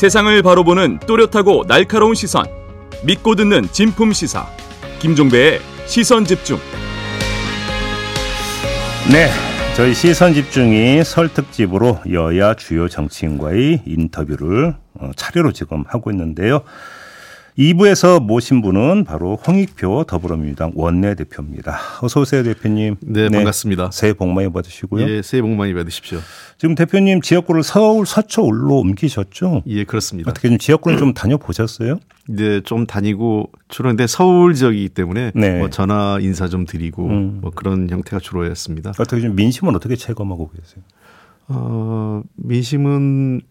세상을 바로 보는 또렷하고 날카로운 시선. 믿고 듣는 진품 시사. 김종배의 시선 집중. 네. 저희 시선 집중이 설 특집으로 여야 주요 정치인과의 인터뷰를 어, 차례로 지금 하고 있는데요. 2부에서 모신 분은 바로 홍익표 더불어민주당 원내대표입니다. 어서 오세요, 대표님. 네, 반갑습니다. 새해 복 많이 받으시고요. 예, 새해 복 많이 받으십시오. 지금 대표님 지역구를 서울 서초울로 옮기셨죠? 예, 그렇습니다. 어떻게 좀 지역구를 좀 다녀보셨어요? 네, 좀 다니고 주로 근데 서울 지역이기 때문에 네. 뭐 전화 인사 좀 드리고 음. 뭐 그런 형태가 주로였습니다. 어떻게 좀 민심은 어떻게 체감하고 계세요? 어, 민심은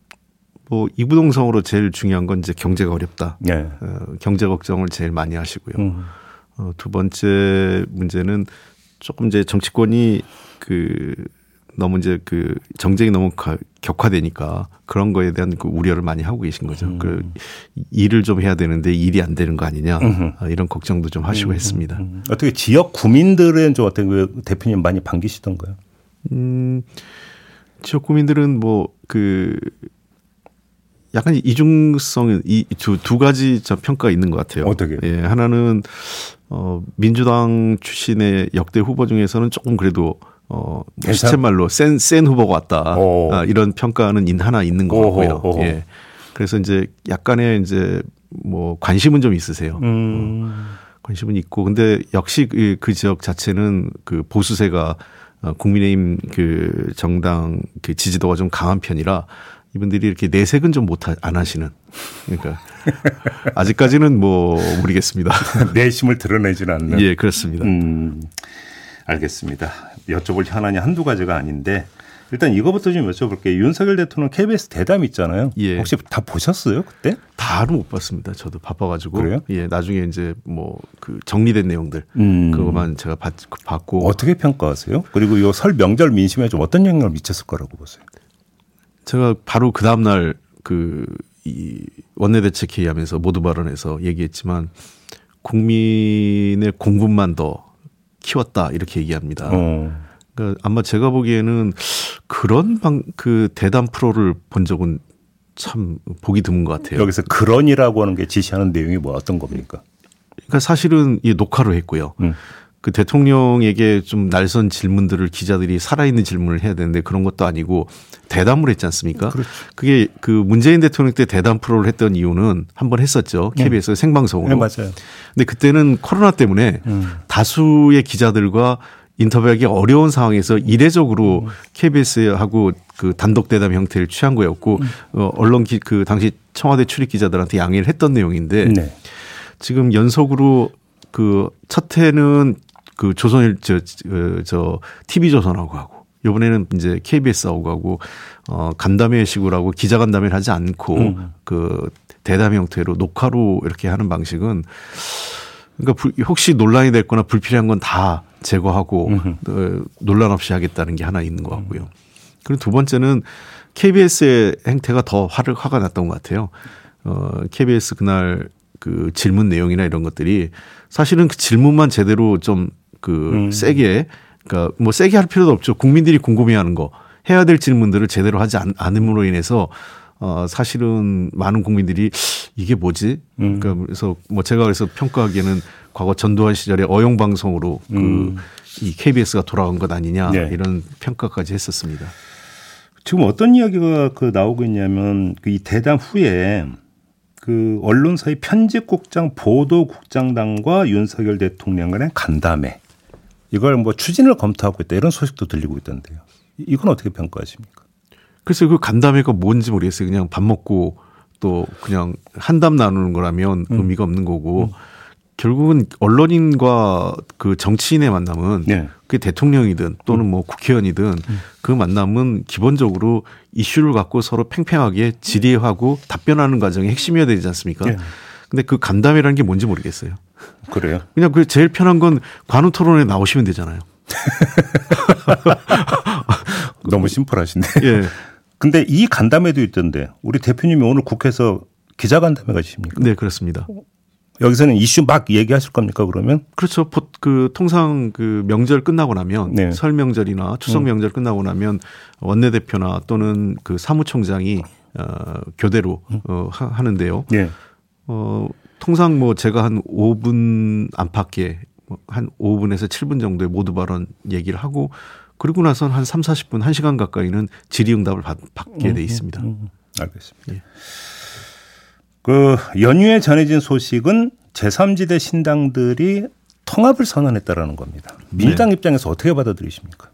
뭐 이부동성으로 제일 중요한 건 이제 경제가 어렵다. 네. 어, 경제 걱정을 제일 많이 하시고요. 음. 어, 두 번째 문제는 조금 이제 정치권이 그 너무 이제 그 정쟁이 너무 가- 격화되니까 그런 거에 대한 그 우려를 많이 하고 계신 거죠. 음. 그 일을 좀 해야 되는데 일이 안 되는 거 아니냐 음흠. 아, 이런 걱정도 좀 하시고 했습니다. 음. 어떻게 지역 구민들은 좀 어떻게 그 대표님 많이 반기시던가요? 음, 지역 구민들은 뭐그 약간 이중성 이두 두 가지 저 평가가 있는 것 같아요. 어떻게? 예, 하나는 어 민주당 출신의 역대 후보 중에서는 조금 그래도 어 시쳇말로 센 센 후보가 왔다. 오. 아, 이런 평가는 인 하나 있는 것 같고요. 오호. 예. 그래서 이제 약간의 이제 뭐 관심은 좀 있으세요. 음. 관심은 있고 근데 역시 그, 그 지역 자체는 그 보수세가 어, 국민의힘 그 정당 그 지지도가 좀 강한 편이라 이분들이 이렇게 내색은 좀 못 안 하시는 그러니까 아직까지는 뭐 모르겠습니다. 내심을 드러내지는 않는. 예 그렇습니다. 음, 알겠습니다. 여쭤볼 현안이 한두 가지가 아닌데 일단 이거부터 좀 여쭤볼게요. 윤석열 대통령 KBS 대담 있잖아요. 예. 혹시 다 보셨어요 그때? 다는 못 봤습니다. 저도 바빠가지고 그래요? 예 나중에 이제 뭐 그 정리된 내용들 음. 그거만 제가 봤, 봤고 어떻게 평가하세요? 그리고 이 설 명절 민심에 좀 어떤 영향을 미쳤을 거라고 보세요? 제가 바로 그 다음날 그, 이 원내대책 회의하면서 모두 발언에서 얘기했지만 국민의 공분만 더 키웠다 이렇게 얘기합니다. 어. 그러니까 아마 제가 보기에는 그런 방, 그 대담 프로를 본 적은 참 보기 드문 것 같아요. 여기서 그런이라고 하는 게 지시하는 내용이 뭐 어떤 겁니까? 그러니까 사실은 이 녹화로 했고요. 음. 그 대통령에게 좀 날선 질문들을 기자들이 살아있는 질문을 해야 되는데 그런 것도 아니고 대담을 했지 않습니까? 그렇죠. 그게 그 문재인 대통령 때 대담 프로를 했던 이유는 한 번 했었죠. KBS 생방송으로. 네, 맞아요. 근데 그때는 코로나 때문에 음. 다수의 기자들과 인터뷰하기 어려운 상황에서 이례적으로 음. KBS하고 그 단독 대담 형태를 취한 거였고 어, 언론 기, 그 당시 청와대 출입 기자들한테 양해를 했던 내용인데 네. 지금 연속으로 그 첫 해는 그 조선일 저, 저, 저 TV 조선하고 하고 이번에는 이제 KBS하고 하고 어 간담회 식으로 하고 기자 간담회를 하지 않고 음. 그 대담 형태로 녹화로 이렇게 하는 방식은 그러니까 불- 혹시 논란이 됐거나 불필요한 건 다 제거하고 어, 논란 없이 하겠다는 게 하나 있는 것 같고요. 그리고 두 번째는 KBS의 행태가 더 화를 화가 났던 것 같아요. 어, KBS 그날 그 질문 내용이나 이런 것들이 사실은 그 질문만 제대로 좀 그 세게 그러니까 뭐 세게 할 필요도 없죠. 국민들이 궁금해하는 거 해야 될 질문들을 제대로 하지 않, 않음으로 인해서 어 사실은 많은 국민들이 이게 뭐지? 그러니까 그래서 뭐 제가 그래서 평가하기에는 과거 전두환 시절에 어용 방송으로 그이 KBS가 돌아간 것 아니냐 네. 이런 평가까지 했었습니다. 지금 어떤 이야기가 그 나오고 있냐면 그 이 대담 후에 그 언론사의 편집국장 보도국장단과 윤석열 대통령 간의 간담회 이걸 뭐 추진을 검토하고 있다 이런 소식도 들리고 있던데요. 이- 이건 어떻게 평가하십니까? 그래서 그 간담회가 뭔지 모르겠어요. 그냥 밥 먹고 또 그냥 한담 나누는 거라면 의미가 없는 거고 결국은 언론인과 그 정치인의 만남은 네. 그게 대통령이든 또는 뭐 국회의원이든 그 만남은 기본적으로 이슈를 갖고 서로 팽팽하게 질의하고 답변하는 과정이 핵심이어야 되지 않습니까? 네. 근데 그 간담회라는 게 뭔지 모르겠어요. 그래요? 그냥 그 제일 편한 건 관우 토론에 나오시면 되잖아요. 너무 심플하신데. 예. 근데 이 간담회도 있던데 우리 대표님이 오늘 국회에서 기자간담회 가십니까? 네, 그렇습니다. 여기서는 이슈 막 얘기하실 겁니까 그러면? 그렇죠. 보- 그 통상 그 명절 끝나고 나면 네. 설 명절이나 추석 명절 끝나고 나면 원내 대표나 또는 그 사무총장이 어, 교대로 어, 하, 하는데요. 예. 어, 통상 뭐 제가 한 5분 안팎에 뭐한 5분에서 7분 정도의 모두 발언 얘기를 하고 그리고 나선 한 3, 40분, 1시간 가까이는 질의응답을 받, 받게 돼 있습니다. 음, 알겠습니다. 예. 그 연휴에 전해진 소식은 제3지대 신당들이 통합을 선언했다라는 겁니다. 민주당 입장에서 어떻게 받아들이십니까?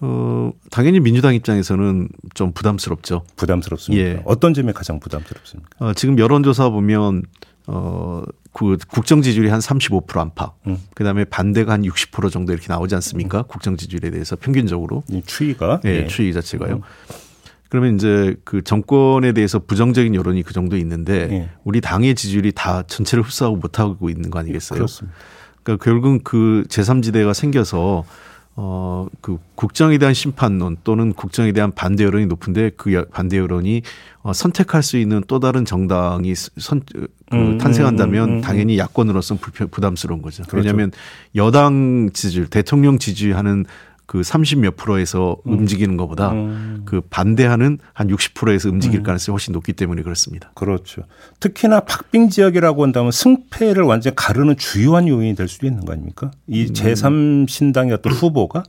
어, 당연히 민주당 입장에서는 좀 부담스럽죠. 부담스럽습니까? 예. 어떤 점이 가장 부담스럽습니까? 어, 지금 여론조사 보면 어, 그 국정 지지율이 한 35% 안팎. 음. 그다음에 반대가 한 60% 정도 이렇게 나오지 않습니까? 국정 지지율에 대해서 평균적으로. 이 추이가 예, 예. 추이 자체가요. 그러면 이제 그 정권에 대해서 부정적인 여론이 그 정도 있는데 예. 우리 당의 지지율이 다 전체를 흡수하고 못하고 있는 거 아니겠어요? 그렇습니다. 그러니까 결국은 그 제3지대가 생겨서 어, 그 국정에 대한 심판론 또는 국정에 대한 반대 여론이 높은데 그 여- 반대 여론이 어, 선택할 수 있는 또 다른 정당이 선, 그 음, 탄생한다면 음, 음, 당연히 야권으로서는 불편, 부담스러운 거죠. 그렇죠. 왜냐하면 여당 지지율, 대통령 지지하는 그 30몇 프로에서 움직이는 것보다 음. 그 반대하는 한 60%에서 움직일 가능성이 훨씬 높기 때문에 그렇습니다. 그렇죠. 특히나 박빙 지역이라고 한다면 승패를 완전히 가르는 주요한 요인이 될 수도 있는 거 아닙니까? 이 제3 신당의 어떤 후보가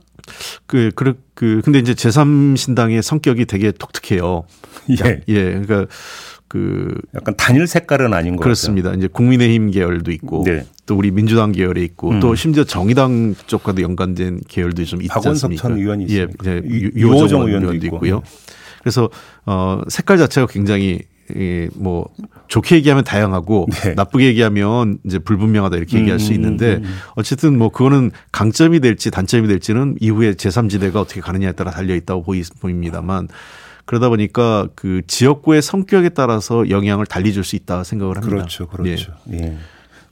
그, 그, 그, 근데 이제 제3신당의 성격이 되게 독특해요. 예. 예, 그러니까 그 약간 단일 색깔은 아닌 것 그렇습니다. 이제 국민의힘 계열도 있고 네. 또 우리 민주당 계열에 있고 음. 또 심지어 정의당 쪽과도 연관된 계열도 좀 있지 박원석 않습니까? 전 의원이 예, 있습니까? 예, 유- 유- 유호정 의원도 의원도 있고. 있고요. 그래서 어 색깔 자체가 굉장히 예, 뭐 좋게 얘기하면 다양하고 네. 나쁘게 얘기하면 이제 불분명하다 이렇게 얘기할 수 음, 있는데 음, 음. 어쨌든 뭐 그거는 강점이 될지 단점이 될지는 이후에 제3지대가 어떻게 가느냐에 따라 달려 있다고 보이, 보입니다만 그러다 보니까 그 지역구의 성격에 따라서 영향을 달리 줄 수 있다 생각을 합니다. 그렇죠, 예. 그렇죠. 예.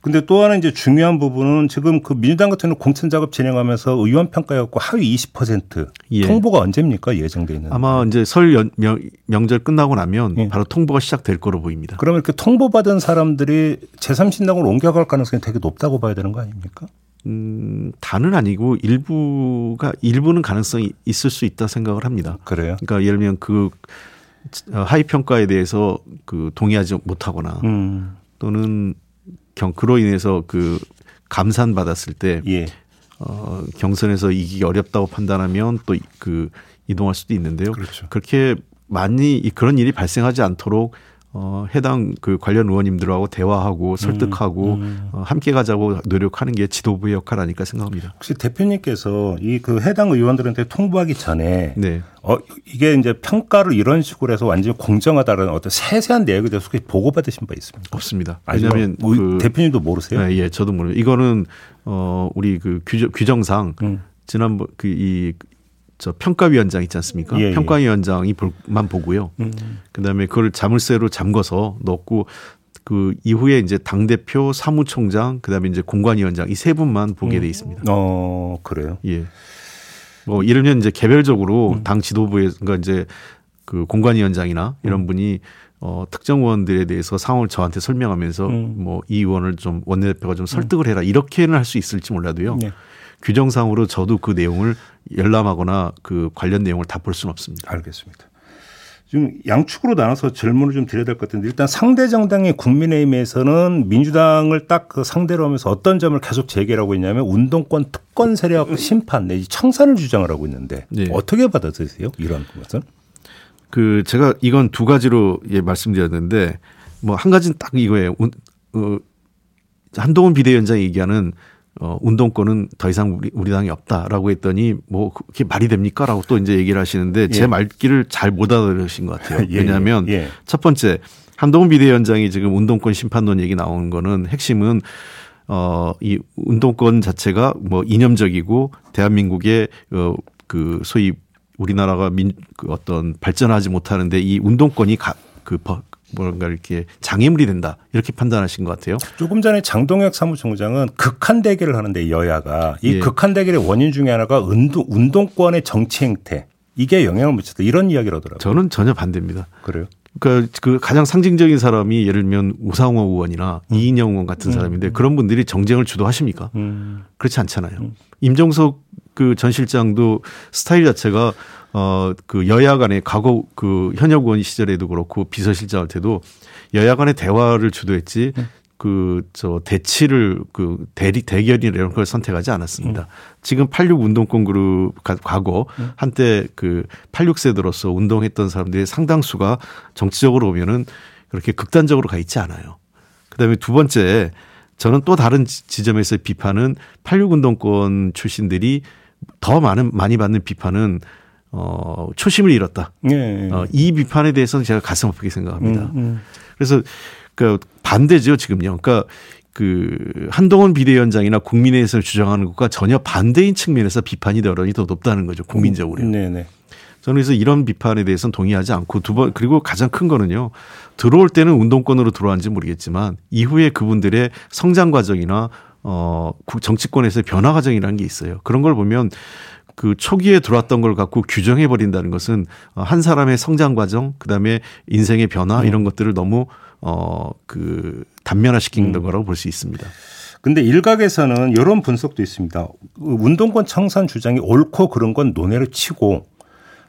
근데 또 하나 이제 중요한 부분은 지금 그 민주당 같은 경우는 공천 작업 진행하면서 의원 평가였고 하위 20% 예. 통보가 언제입니까 예정돼 있는? 아마 이제 설 연, 명, 명절 끝나고 나면 예. 바로 통보가 시작될 거로 보입니다. 그러면 이렇게 통보받은 사람들이 제3신당으로 옮겨갈 가능성이 되게 높다고 봐야 되는 거 아닙니까? 음, 다는 아니고 일부가 일부는 가능성이 있을 수 있다 생각을 합니다. 그래요? 그러니까 예를 들면 그 어, 하위 평가에 대해서 그 동의하지 못하거나 음, 또는 경 그로 인해서 그 감산 받았을 때 예. 어, 경선에서 이기기 어렵다고 판단하면 또 그 이동할 수도 있는데요. 그렇죠. 그렇게 많이 이- 그런 일이 발생하지 않도록 어, 해당 그 관련 의원님들하고 대화하고 설득하고 음. 어, 함께 가자고 노력하는 게 지도부의 역할 아닐까 생각합니다. 혹시 대표님께서 이 그 해당 의원들한테 통보하기 전에 네. 어 이게 이제 평가를 이런 식으로 해서 완전히 공정하다는 어떤 세세한 내역에 대해서 혹시 보고받으신 바 있습니까? 없습니다. 왜냐하면 뭐 그 대표님도 모르세요? 예, 예, 저도 모르요 이거는 어 우리 그 규정, 규정상 음. 지난번 그 이 저 평가위원장 있지 않습니까? 예, 예. 평가위원장이 볼만 보고요. 음. 그다음에 그걸 자물쇠로 잠궈서 넣고 그 이후에 이제 당 대표, 사무총장, 그다음에 이제 공관위원장 이 세 분만 보게 돼 있습니다. 어 그래요. 예. 뭐 이러면 이제 개별적으로 음. 당 지도부에 그러니까 이제 그 공관위원장이나 이런 음. 분이 어 특정 의원들에 대해서 상황을 저한테 설명하면서 음. 뭐이 의원을 좀 원내대표가 좀 설득을 해라 이렇게는 할 수 있을지 몰라도요. 네. 규정상으로 저도 그 내용을 열람하거나 그 관련 내용을 다 볼 수는 없습니다. 알겠습니다. 지금 양축으로 나눠서 질문을 좀 드려야 될 것 같은데 일단 상대 정당의 국민의힘에서는 민주당을 딱 그 상대로 하면서 어떤 점을 계속 제기하고 있냐면 운동권 특권 세력 심판 내지 청산을 주장을 하고 있는데 네. 어떻게 받아들이세요? 이런 것은? 그 제가 이건 두 가지로 예 말씀드렸는데 뭐 한 가지는 딱 이거예요. 운- 어, 한동훈 비대위원장이 얘기하는 어, 운동권은 더 이상 우리, 우리 당이 없다라고 했더니 뭐 그게 말이 됩니까 라고 또 이제 얘기를 하시는데 제 예. 말귀를 잘 못 알아들으신 것 같아요. 예, 왜냐하면 예. 첫 번째 한동훈 비대위원장이 지금 운동권 심판론 얘기 나오는 거는 핵심은 어, 이 운동권 자체가 뭐 이념적이고 대한민국의 어, 그 소위 우리나라가 민, 그 어떤 발전하지 못하는데 이 운동권이 가, 그 버- 뭔가 이렇게 장애물이 된다 이렇게 판단하신 것 같아요. 조금 전에 장동혁 사무총장은 극한 대결을 하는데 여야가 이 예. 극한 대결의 원인 중에 하나가 운동, 운동권의 정치 행태 이게 영향을 미쳤다 이런 이야기를 하더라고요. 저는 전혀 반대입니다. 그래요? 그러니까 그 가장 상징적인 사람이 예를 들면 우상호 의원이나 음. 이인영 의원 같은 사람인데 그런 분들이 정쟁을 주도하십니까? 음. 그렇지 않잖아요. 임종석 그 전 실장도 스타일 자체가 어 그 여야 간의 과거 그 현역 의원 시절에도 그렇고 비서실장 할 때도 여야 간의 대화를 주도했지 음. 그저 대치를 그 대리 대결이나 이런 걸 선택하지 않았습니다. 음. 지금 86 운동권 그룹 가- 과거 한때 그 86세들로서 운동했던 사람들의 상당수가 정치적으로 보면은 그렇게 극단적으로 가 있지 않아요. 그다음에 두 번째 저는 또 다른 지- 지점에서의 비판은 86 운동권 출신들이 더 많은 많이 받는 비판은 어 초심을 잃었다. 예. 어, 이 비판에 대해서는 제가 가슴 아프게 생각합니다. 음, 음. 그래서 그 반대죠 지금요. 그러니까 그 한동훈 비대위원장이나 국민의힘에서 주장하는 것과 전혀 반대인 측면에서 비판이 여론이 더 높다는 거죠 국민적으로. 네네. 저는 그래서 이런 비판에 대해서는 동의하지 않고 두 번 그리고 가장 큰 거는요 들어올 때는 운동권으로 들어왔는지 모르겠지만 이후에 그분들의 성장 과정이나 어 국- 정치권에서의 변화 과정이라는 게 있어요. 그런 걸 보면 그 초기에 들어왔던 걸 갖고 규정해 버린다는 것은 어, 한 사람의 성장 과정 그다음에 인생의 변화 이런 것들을 너무 어그 단면화시키는 거라고 볼 수 있습니다. 근데 일각에서는 이런 분석도 있습니다. 운동권 청산 주장이 옳고 그런 건 논외로 치고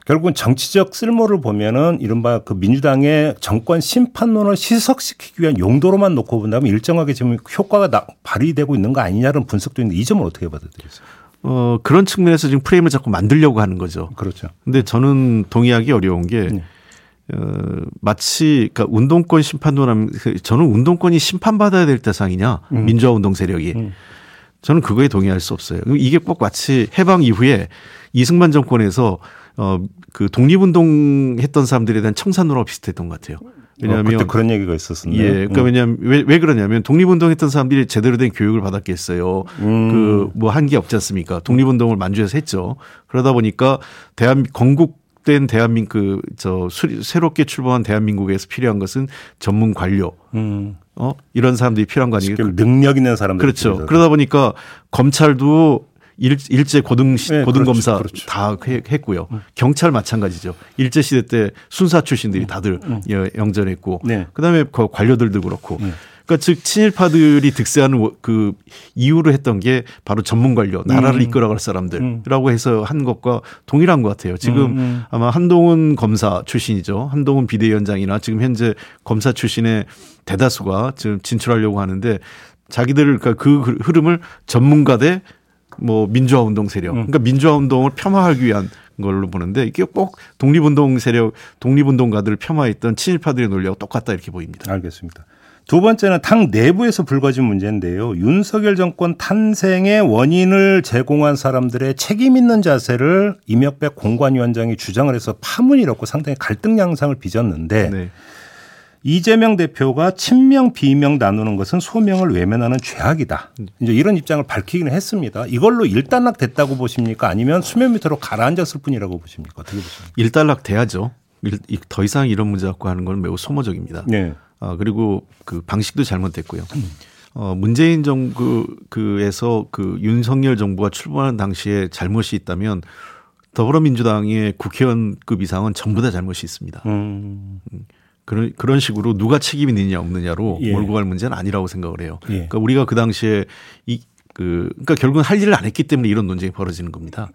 결국은 정치적 쓸모를 보면은 이른바 그 민주당의 정권 심판론을 시석시키기 위한 용도로만 놓고 본다면 일정하게 지금 효과가 나- 발휘되고 있는 거 아니냐는 분석도 있는데 이 점은 어떻게 받아들이세요? 어 그런 측면에서 지금 프레임을 자꾸 만들려고 하는 거죠. 그렇죠. 근데 저는 동의하기 어려운 게 네. 어, 마치 그러니까 운동권 심판론하면 그 저는 운동권이 심판받아야 될 대상이냐 민주화 운동 세력이 음. 저는 그거에 동의할 수 없어요. 이게 꼭 마치 해방 이후에 이승만 정권에서 어 그 독립운동 했던 사람들에 대한 청산론하고 비슷했던 것 같아요. 어, 왜냐하면 그때 그런 얘기가 있었었네요. 예, 그러니까 왜냐하면 왜, 왜 그러냐면 독립운동 했던 사람들이 제대로 된 교육을 받았겠어요. 음. 그뭐 한 게 없지 않습니까? 독립운동을 만주에서 했죠. 그러다 보니까 대한 건국 된 대한민국 그저 새롭게 출범한 대한민국에서 필요한 것은 전문 관료, 음. 어 이런 사람들이 필요한 거 아니에요? 능력 있는 사람들 그렇죠. 그러다 보니까 검찰도 일, 일제 고등 시- 네, 고등 그렇죠, 검사 그렇죠. 다 해- 했고요. 경찰 마찬가지죠. 일제 시대 때 순사 출신들이 다들 여- 영전했고, 네. 그다음에 그 관료들도 그렇고. 네. 그러니까 즉 친일파들이 득세하는 워- 그 이유로 했던 게 바로 전문 관료, 나라를 이끌어갈 사람들이라고 해서 한 것과 동일한 것 같아요. 지금 음, 음. 아마 한동훈 검사 출신이죠. 한동훈 비대위원장이나 지금 현재 검사 출신의 대다수가 지금 진출하려고 하는데 자기들 그러니까 그 흐름을 전문가 대 뭐 민주화 운동 세력, 그러니까 민주화 운동을 폄하하기 위한 걸로 보는데 이게 꼭 독립운동 세력, 독립운동가들을 폄하했던 친일파들의 논리하고 똑같다 이렇게 보입니다. 알겠습니다. 두 번째는 당 내부에서 불거진 문제인데요. 윤석열 정권 탄생의 원인을 제공한 사람들의 책임 있는 자세를 이명박 공관위원장이 주장을 해서 파문이 일었고 상당히 갈등 양상을 빚었는데 네. 이재명 대표가 친명 비명 나누는 것은 소명을 외면하는 죄악이다. 이제 이런 입장을 밝히기는 했습니다. 이걸로 일단락 됐다고 보십니까? 아니면 수면 밑으로 가라앉았을 뿐이라고 보십니까? 어떻게 보십니까? 일단락 돼야죠. 더 이상 이런 문제 갖고 하는 건 매우 소모적입니다. 네. 아, 그리고 그 방식도 잘못됐고요. 어, 문재인 정부 그에서 그 윤석열 정부가 출범하는 당시에 잘못이 있다면 더불어민주당의 국회의원급 이상은 전부 다 잘못이 있습니다. 음. 그런 그런 식으로 누가 책임이 있느냐 없느냐로 예. 몰고 갈 문제는 아니라고 생각을 해요. 예. 그러니까 우리가 그 당시에 이 그 그러니까 결국은 할 일을 안 했기 때문에 이런 논쟁이 벌어지는 겁니다.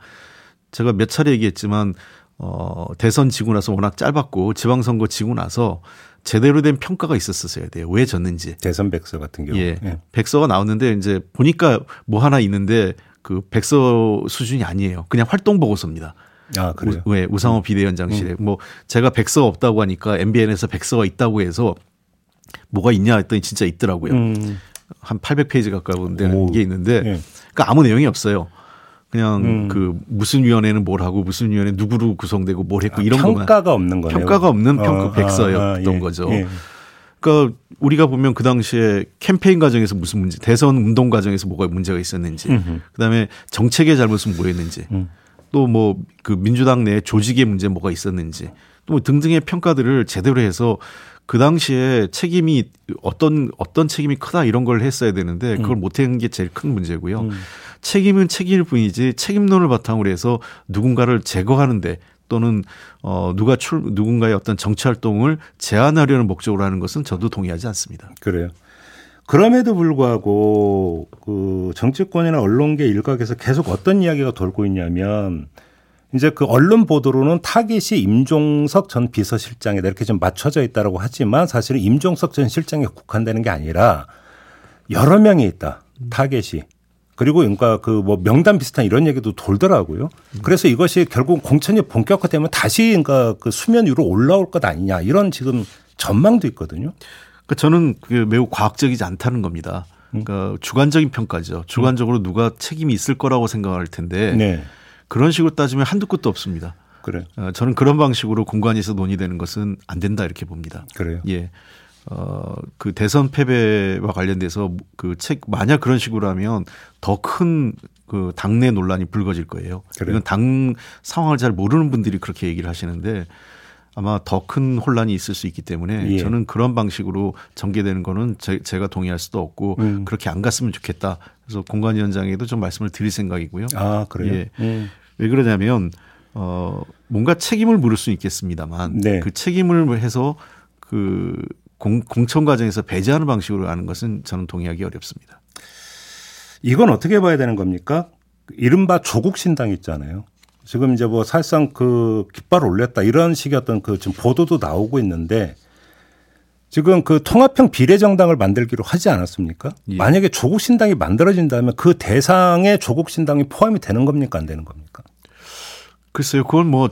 제가 몇 차례 얘기했지만 어 대선 지고 나서 워낙 짧았고 지방선거 지고 나서 제대로 된 평가가 있었어야 돼요. 왜 졌는지. 대선 백서 같은 경우. 예. 예. 백서가 나오는데 이제 보니까 뭐 하나 있는데 그 백서 수준이 아니에요. 그냥 활동 보고서입니다. 아, 그래요? 우, 네, 우상호 비대위원장실에 뭐 제가 백서가 없다고 하니까 MBN에서 백서가 있다고 해서 뭐가 있냐 했더니 진짜 있더라고요. 음. 한 800페이지 가까운 되는 오. 게 있는데 예. 그러니까 아무 내용이 없어요. 그냥 음. 그 무슨 위원회는 뭘 하고 무슨 위원회 누구로 구성되고 뭘 했고 이런 것만 평가가 없는 거네요. 평가가 없는 평가 어, 백서였던 아, 아, 예. 거죠. 예. 그러니까 우리가 보면 그 당시에 캠페인 과정에서 무슨 문제, 대선 운동 과정에서 뭐가 문제가 있었는지, 음흠. 그다음에 정책의 잘못은 뭐였는지, 음. 또 뭐 그 민주당 내 조직의 문제 뭐가 있었는지, 또뭐 등등의 평가들을 제대로 해서 그 당시에 책임이 어떤 어떤 책임이 크다 이런 걸 했어야 되는데 그걸 못한 게 제일 큰 문제고요. 책임은 책임일 뿐이지 책임론을 바탕으로 해서 누군가를 제거하는데 또는 어 누가 출 누군가의 어떤 정치 활동을 제한하려는 목적으로 하는 것은 저도 동의하지 않습니다. 그래요. 그럼에도 불구하고 그 정치권이나 언론계 일각에서 계속 어떤 이야기가 돌고 있냐면 이제 그 언론 보도로는 타깃이 임종석 전 비서실장에다 이렇게 좀 맞춰져 있다라고 하지만 사실은 임종석 전 실장에 국한되는 게 아니라 여러 명이 있다. 타겟이. 그리고 그러니까 그 뭐 명단 비슷한 이런 얘기도 돌더라고요. 그래서 이것이 결국 공천이 본격화되면 다시 그러니까 그 수면 위로 올라올 것 아니냐 이런 지금 전망도 있거든요. 그러니까 저는 그게 매우 과학적이지 않다는 겁니다. 음. 그러니까 주관적인 평가죠. 주관적으로 누가 책임이 있을 거라고 생각할 텐데 네. 그런 식으로 따지면 한두 끝도 없습니다. 그래. 어, 저는 그런 방식으로 공간에서 논의되는 것은 안 된다 이렇게 봅니다. 그래요. 예. 어, 그 대선 패배와 관련돼서 그 책, 만약 그런 식으로 하면 더 큰 그 당내 논란이 불거질 거예요. 그래요? 이건 당 상황을 잘 모르는 분들이 그렇게 얘기를 하시는데 아마 더 큰 혼란이 있을 수 있기 때문에 예. 저는 그런 방식으로 전개되는 거는 제, 가 동의할 수도 없고 음. 그렇게 안 갔으면 좋겠다. 그래서 공관위원장에도 좀 말씀을 드릴 생각이고요. 아, 그래요? 예. 음. 왜 그러냐면 어 뭔가 책임을 물을 수 있겠습니다만 네. 그 책임을 해서 그 공, 공천 과정에서 배제하는 방식으로 하는 것은 저는 동의하기 어렵습니다. 이건 어떻게 봐야 되는 겁니까? 이른바 조국 신당 있잖아요. 지금 이제 뭐 사실상 그 깃발 올렸다 이런 식의 어떤 그 지금 보도도 나오고 있는데 지금 그 통합형 비례정당을 만들기로 하지 않았습니까? 예. 만약에 조국 신당이 만들어진다면 그 대상에 조국 신당이 포함이 되는 겁니까 안 되는 겁니까? 글쎄요, 그건 뭐,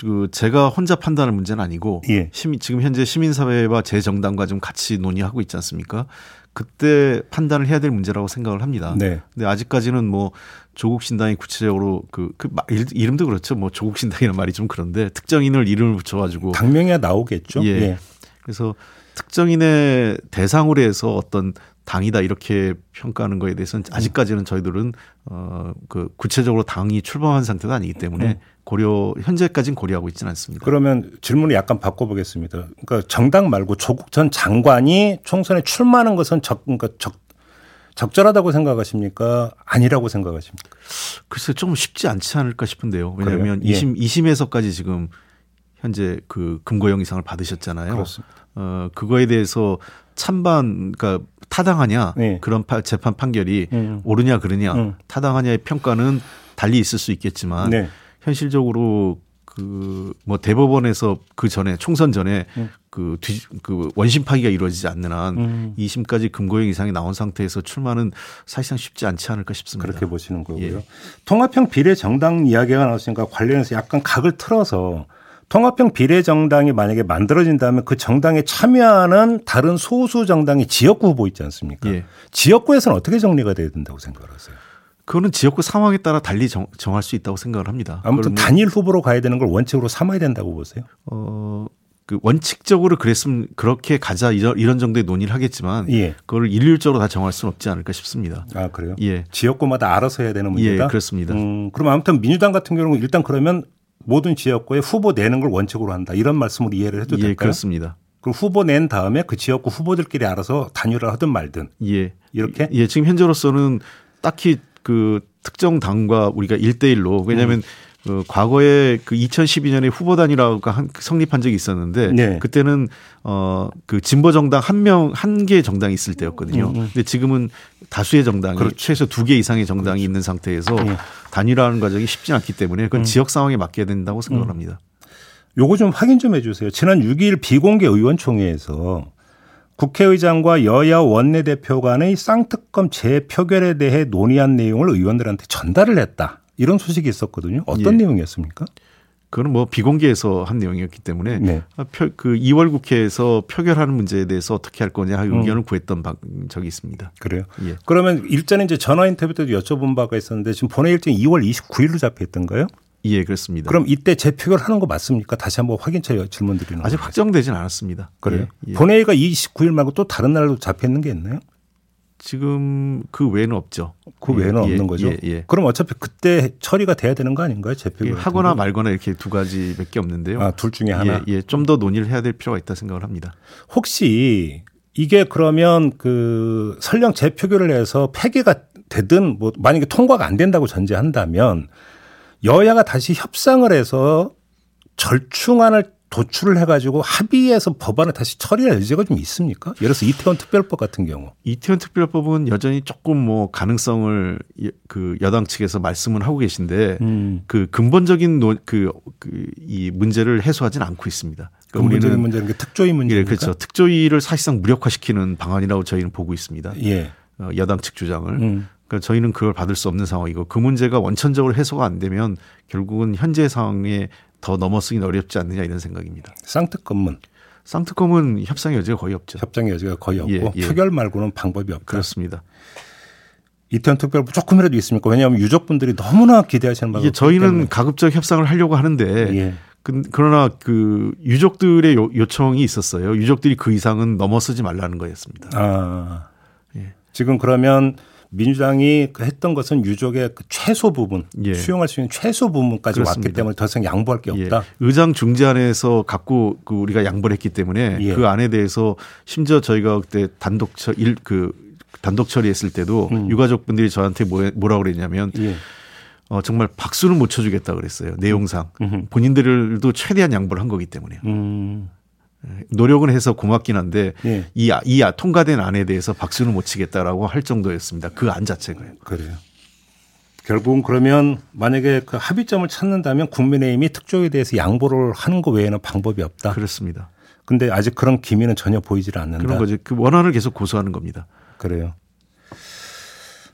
그 제가 혼자 판단할 문제는 아니고 예. 시민, 지금 현재 시민사회와 제 정당과 좀 같이 논의하고 있지 않습니까? 그때 판단을 해야 될 문제라고 생각을 합니다. 네. 근데 아직까지는 뭐 조국 신당이 구체적으로 그, 그 이름도 그렇죠. 뭐 조국 신당이라는 말이 좀 그런데 특정인을 이름을 붙여가지고 당명에 나오겠죠. 예. 그래서 특정인의 대상으로 해서 어떤 당이다 이렇게 평가하는 거에 대해서는 아직까지는 저희들은 어그 구체적으로 당이 출범한 상태가 아니기 때문에 고려 현재까지는 고려하고 있지는 않습니다. 그러면 질문을 약간 바꿔보겠습니다. 그러니까 정당 말고 조국 전 장관이 총선에 출마하는 것은 적, 그러니까 적, 적절하다고 생각하십니까? 아니라고 생각하십니까? 글쎄 좀 쉽지 않지 않을까 싶은데요. 왜냐하면 그래요? 예. 2심 2심에서까지 지금 현재 그 금고형 이상을 받으셨잖아요. 그렇습니다. 어 그거에 대해서 찬반 그러니까 타당하냐 네. 그런 파- 재판 판결이 음. 옳으냐 그르냐 음. 타당하냐의 평가는 달리 있을 수 있겠지만 네. 현실적으로 그 뭐 대법원에서 그 전에 총선 전에 그, 뒤, 그 원심 파기가 이루어지지 않는 한 음. 2심까지 금고형 이상이 나온 상태에서 출마는 사실상 쉽지 않지 않을까 싶습니다. 그렇게 보시는 거고요. 예. 통합형 비례정당 이야기가 나왔으니까 관련해서 약간 각을 틀어서 통합형 비례정당이 만약에 만들어진다면 그 정당에 참여하는 다른 소수 정당이 지역구 후보 있지 않습니까? 예. 지역구에서는 어떻게 정리가 돼야 된다고 생각하세요? 그거는 지역구 상황에 따라 달리 정, 정할 수 있다고 생각을 합니다. 아무튼 단일 후보로 가야 되는 걸 원칙으로 삼아야 된다고 보세요. 어, 그 원칙적으로 그랬으면 그렇게 가자 이런, 이런 정도의 논의를 하겠지만 예. 그걸 일률적으로 다 정할 수는 없지 않을까 싶습니다. 아 그래요? 예. 지역구마다 알아서 해야 되는 문제다. 예, 그렇습니다. 음, 그럼 아무튼 민주당 같은 경우는 일단 그러면 모든 지역구에 후보 내는 걸 원칙으로 한다 이런 말씀으로 이해를 해도 예, 될까요? 그렇습니다. 그럼 후보 낸 다음에 그 지역구 후보들끼리 알아서 단일화 하든 말든 예. 이렇게? 예, 지금 현재로서는 딱히 그 특정 당과 우리가 1대1로 왜냐하면 음. 어, 과거에 그 2012년에 후보 단일화가 한, 성립한 적이 있었는데 네. 그때는 어그 진보 정당 한 명 한 개 정당이 있을 때였거든요. 근데 지금은 다수의 정당이 음, 그렇죠. 최소 두 개 이상의 정당이 있는 상태에서 예. 단일화하는 과정이 쉽지 않기 때문에 음. 그건 지역 상황에 맡겨야 된다고 생각을 합니다. 요거 좀 확인 좀 해주세요. 지난 6일 비공개 의원총회에서 국회의장과 여야 원내대표 간의 쌍특검 재표결에 대해 논의한 내용을 의원들한테 전달을 했다. 이런 소식이 있었거든요. 어떤 예. 내용이었습니까? 그거는 뭐 비공개에서 한 내용이었기 때문에 네. 아, 표- 그 2월 국회에서 표결하는 문제에 대해서 어떻게 할 거냐 음. 의견을 구했던 방- 적이 있습니다. 그래요. 예. 그러면 일전에 이제 전화 인터뷰 때도 여쭤본 바가 있었는데 지금 본회 일정이 2월 29일로 잡혀 있던가요? 예, 그렇습니다. 그럼 이때 재표결 하는 거 맞습니까? 다시 한번 확인차 질문 드리는 아직. 확정되진 않았습니다. 그래요. 예, 예. 본회의가 29일 말고 또 다른 날로 잡혀 있는 게 있나요? 지금 그 외에는 없죠. 그 외에는 예, 없는 거죠. 예, 예. 그럼 어차피 그때 처리가 돼야 되는 거 아닌가요? 예, 재표결 하거나 거? 말거나 이렇게 두 가지밖에 없는데요. 아, 둘 중에 하나. 예, 예. 좀 더 논의를 해야 될 필요가 있다 생각을 합니다. 혹시 이게 그러면 그 설령 재표결을 해서 폐기가 되든 뭐 만약에 통과가 안 된다고 전제한다면 여야가 다시 협상을 해서 절충안을 도출을 해가지고 합의해서 법안을 다시 처리할 여지가 좀 있습니까? 예를 들어서 이태원 특별법 같은 경우. 이태원 특별법은 여전히 조금 뭐 가능성을 그 여당 측에서 말씀을 하고 계신데 음. 그 근본적인 그, 그이 문제를 해소하지는 않고 있습니다. 그러니까 근본적인 문제는 게 특조위 문제입니까? 예, 그렇죠. 특조위를 사실상 무력화시키는 방안이라고 저희는 보고 있습니다. 예. 어, 여당 측 주장을. 음. 그러니까 저희는 그걸 받을 수 없는 상황이고 그 문제가 원천적으로 해소가 안 되면 결국은 현재 상황에 더 넘어서긴 어렵지 않느냐 이런 생각입니다. 쌍특검은 쌍특검은 협상의 여지가 거의 없죠. 협상의 여지가 거의 없고 예, 예. 표결 말고는 방법이 없다. 그렇습니다. 이태원 특별법 조금이라도 있습니까? 왜냐하면 유족분들이 너무나 기대하시는 바가 저희는 때문에. 가급적 협상을 하려고 하는데 예. 그, 그러나 그 유족들의 요, 요청이 있었어요. 유족들이 그 이상은 넘어서지 말라는 거였습니다. 아. 예. 지금 그러면 민주당이 그 했던 것은 유족의 그 최소 부분 예. 수용할 수 있는 최소 부분까지 그렇습니다. 왔기 때문에 더 이상 양보할 게 예. 없다. 예. 의장 중재안에서 갖고 그 우리가 양보를 했기 때문에 예. 그 안에 대해서 심지어 저희가 그때 단독 처일그 단독 처리했을 때도 음. 유가족분들이 저한테 뭐, 뭐라 그랬냐면 예. 어, 정말 박수는 못 쳐주겠다 그랬어요. 내용상. 음. 본인들도 최대한 양보를 한 거기 때문에. 음. 노력은 해서 고맙긴 한데 예. 이, 이 통과된 안에 대해서 박수는 못 치겠다라고 할 정도였습니다. 그 안 자체가요. 그래요. 결국은 그러면 만약에 그 합의점을 찾는다면 국민의힘이 특조에 대해서 양보를 하는 것 외에는 방법이 없다. 그렇습니다. 근데 아직 그런 기미는 전혀 보이질 않는다. 그런 거지. 그 원한을 계속 고수하는 겁니다. 그래요.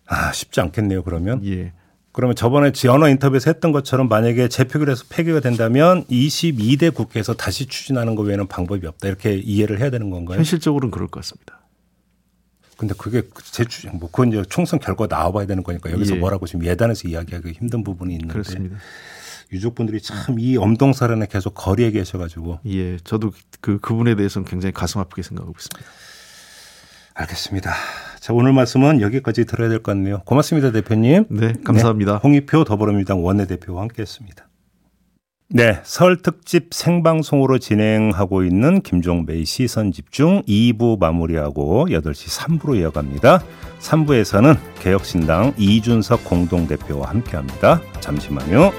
아 쉽지 않겠네요. 그러면. 예. 그러면 저번에 지언어 인터뷰에서 했던 것처럼 만약에 재표결에서 폐기가 된다면 22대 국회에서 다시 추진하는 것 외에는 방법이 없다. 이렇게 이해를 해야 되는 건가요? 현실적으로는 그럴 것 같습니다. 근데 그게 재추 뭐 그건 이제 총선 결과 나와봐야 되는 거니까 여기서 예. 뭐라고 지금 예단해서 이야기하기 힘든 부분이 있는데 그렇습니다. 유족분들이 참 이 엄동사련에 계속 거리에 계셔가지고 예, 저도 그 그분에 대해서는 굉장히 가슴 아프게 생각하고 있습니다. 알겠습니다. 자, 오늘 말씀은 여기까지 들어야 될 것 같네요. 고맙습니다, 대표님. 네, 감사합니다. 네, 홍익표 더불어민주당 원내대표와 함께 했습니다. 네, 설 특집 생방송으로 진행하고 있는 김종배의 시선 집중 2부 마무리하고 8시 3부로 이어갑니다. 3부에서는 개혁신당 이준석 공동대표와 함께 합니다. 잠시만요.